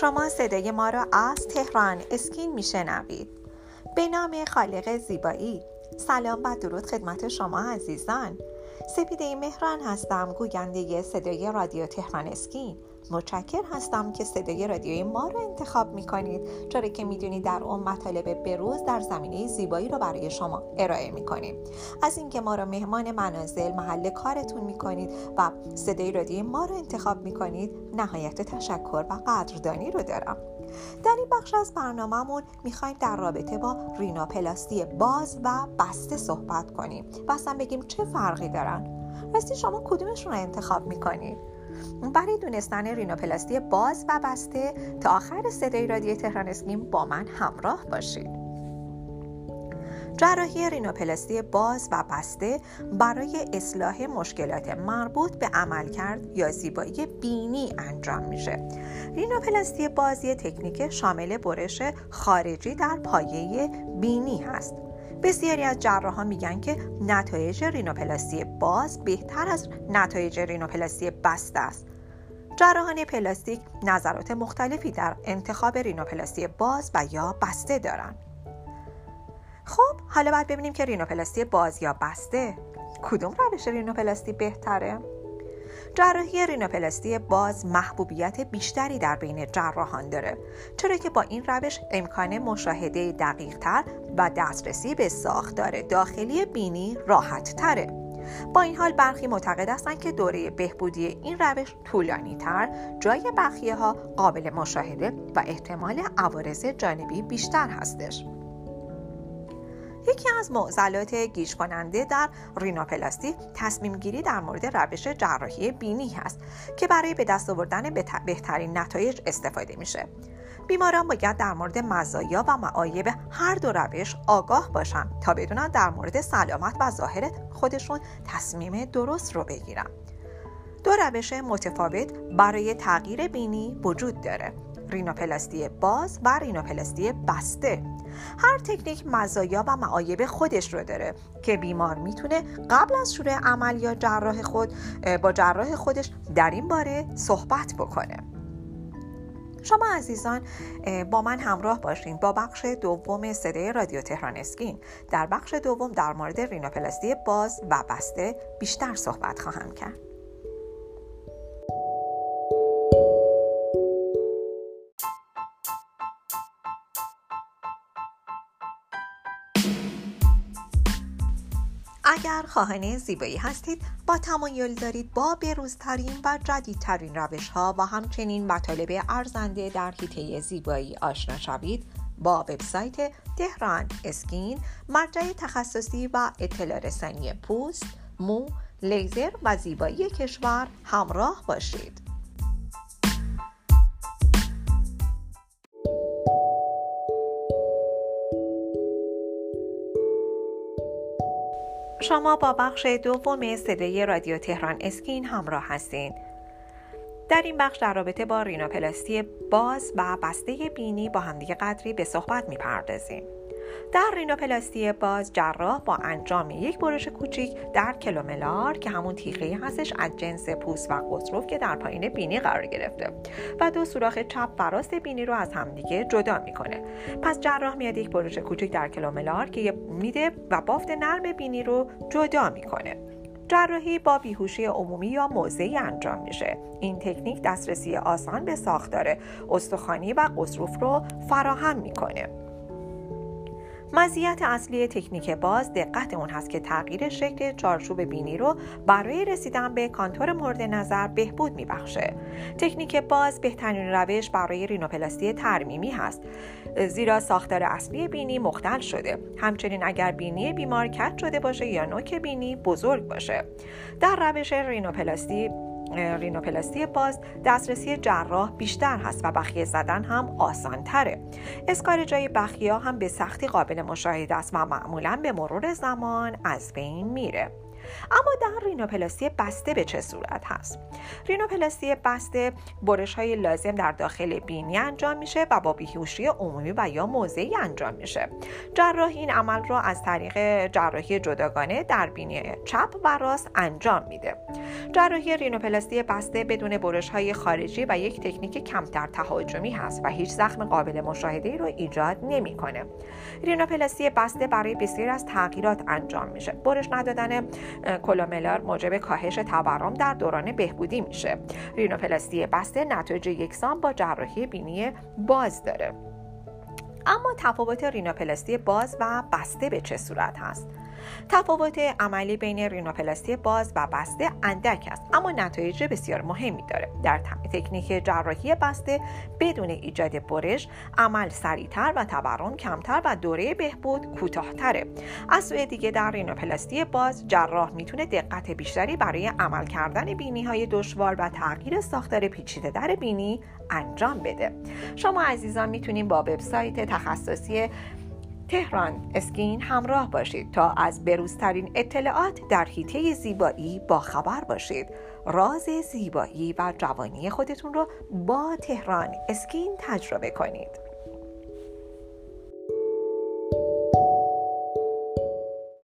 شما صدای ما را از تهران اسکین میشنوید. به نام خالق زیبایی. سلام و درود خدمت شما عزیزان. سپیده مهران هستم گوینده صدای رادیو تهران اسکین. متشکر هستم که صدای رادیوی ما رو انتخاب می کنید چرا که می‌دونید در اون مطالب بروز در زمینه زیبایی رو برای شما ارائه می کنیم از اینکه ما رو مهمان منازل محل کارتون می کنید و صدای رادیوی ما رو انتخاب می کنید نهایت تشکر و قدردانی رو دارم. در این بخش از برنامهمون می‌خوایم در رابطه با رینوپلاستی باز و بسته صحبت کنیم و اصلا بگیم چه فرقی دارن. راستی شما کدومشون رو انتخاب می‌کنید؟ برای دونستن رینوپلاستی باز و بسته تا آخر صدای رادیو تهران اسکیم با من همراه باشید. جراحی رینوپلاستی باز و بسته برای اصلاح مشکلات مربوط به عملکرد یا زیبایی بینی انجام میشه. رینوپلاستی باز یک تکنیک شامل برش خارجی در پایه بینی هست. بسیاری از جراحان میگن که نتایج رینوپلاستی باز بهتر از نتایج رینوپلاستی بسته است. جراحان پلاستیک نظرات مختلفی در انتخاب رینوپلاستی باز و یا بسته دارند خب حالا باید ببینیم که رینوپلاستی باز یا بسته کدوم روش رینوپلاستی بهتره؟ جراحی رینوپلاستی باز محبوبیت بیشتری در بین جراحان داره چرا که با این روش امکان مشاهده دقیق تر و دسترسی به ساختار داخلی بینی راحت تره با این حال برخی معتقد هستند که دوره بهبودی این روش طولانی تر جای بخیه ها قابل مشاهده و احتمال عوارض جانبی بیشتر هستش. یکی از معضلات گیج کننده در رینوپلاستی تصمیم گیری در مورد روش جراحی بینی هست که برای به دست آوردن بهترین نتایج استفاده میشه. بیماران باید در مورد مزایا و معایب هر دو روش آگاه باشند تا بدونن در مورد سلامت و ظاهر خودشون تصمیم درست رو بگیرن. دو روش متفاوت برای تغییر بینی وجود داره. رینوپلاستی باز و رینوپلاستی بسته. هر تکنیک مزایا و معایب خودش رو داره که بیمار می‌تونه قبل از شروع عمل یا جراح خود با جراح خودش در این باره صحبت بکنه. شما عزیزان با من همراه باشین با بخش دوم صدای رادیو تهران اسکین. در بخش دوم در مورد رینوپلاستی باز و بسته بیشتر صحبت خواهم کرد. اگر خواهان زیبایی هستید با تمایل دارید با بروزترین و جدیدترین روش ها و همچنین مطالب ارزنده در حیطه زیبایی آشنا شوید با وبسایت تهران اسکین مرجع تخصصی و اطلاع رسانی پوست، مو، لیزر و زیبایی کشور همراه باشید. شما با بخش دوم صدای رادیو تهران اسکین همراه هستین. در این بخش در رابطه با رینوپلاستی باز و بسته بینی با همدیگه قدری به صحبت می‌پردازیم. در رینوپلاستی باز جراح با انجام یک برش کوچیک در کلوملار که همون تیخه هستش از جنس پوست و قطروف که در پایین بینی قرار گرفته و دو سوراخ چپ و راست بینی رو از همدیگه جدا می‌کنه. پس جراح میاد یک برش کوچیک در کلوملار که میده و بافت نرم بینی رو جدا می‌کنه. جراحی با بیهوشی عمومی یا موضعی انجام میشه. این تکنیک دسترسی آسان به ساختار استخوانی و قصروف رو فراهم می‌کنه. مزیت اصلی تکنیک باز دقت اون هست که تغییر شکل چارچوب بینی رو برای رسیدن به کانتور مورد نظر بهبود میبخشه. تکنیک باز بهترین روش برای رینوپلاستی ترمیمی هست زیرا ساختار اصلی بینی مختل شده. همچنین اگر بینی بیمار کج شده باشه یا نوک بینی بزرگ باشه. در روش رینوپلاستی رینوپلاستی باز دسترسی جراح بیشتر هست و بخیه زدن هم آسان تره اسکار جای بخیه هم به سختی قابل مشاهده است و معمولا به مرور زمان از بین میره. اما در رینوپلاستی بسته به چه صورت هست؟ رینوپلاستی بسته برش های لازم در داخل بینی انجام میشه و با بیهوشی عمومی و یا موضعی انجام میشه. جراحی این عمل را از طریق جراحی جداگانه در بینی چپ و راست انجام میده. جراحی رینوپلاستی بسته بدون برش های خارجی و یک تکنیک کمتر تهاجمی هست و هیچ زخم قابل مشاهده رو ایجاد نمی‌کنه. رینوپلاستی بسته برای بسیاری از تغییرات انجام میشه. برش ندادن کلوملار موجب کاهش تورم در دوران بهبودی میشه. رینوپلاستی بسته نتایج یکسان با جراحی بینی باز داره. اما تفاوت رینوپلاستی باز و بسته به چه صورت هست؟ تفاوت عملی بین رینوپلاستی باز و بسته اندک است اما نتایج بسیار مهمی داره. در تکنیک جراحی بسته بدون ایجاد برش عمل سریعتر و تورم کمتر و دوره بهبود کوتاهتره. از سوی دیگه در رینوپلاستی باز جراح می‌تونه دقت بیشتری برای عمل کردن بینی های دشوار و تغییر ساختار پیچیده در بینی انجام بده. شما عزیزان می‌تونید با وبسایت تخصصی تهران. اسکین همراه باشید تا از بروزترین اطلاعات در حیطه زیبایی با خبر باشید. راز زیبایی و جوانی خودتون رو با تهران اسکین تجربه کنید.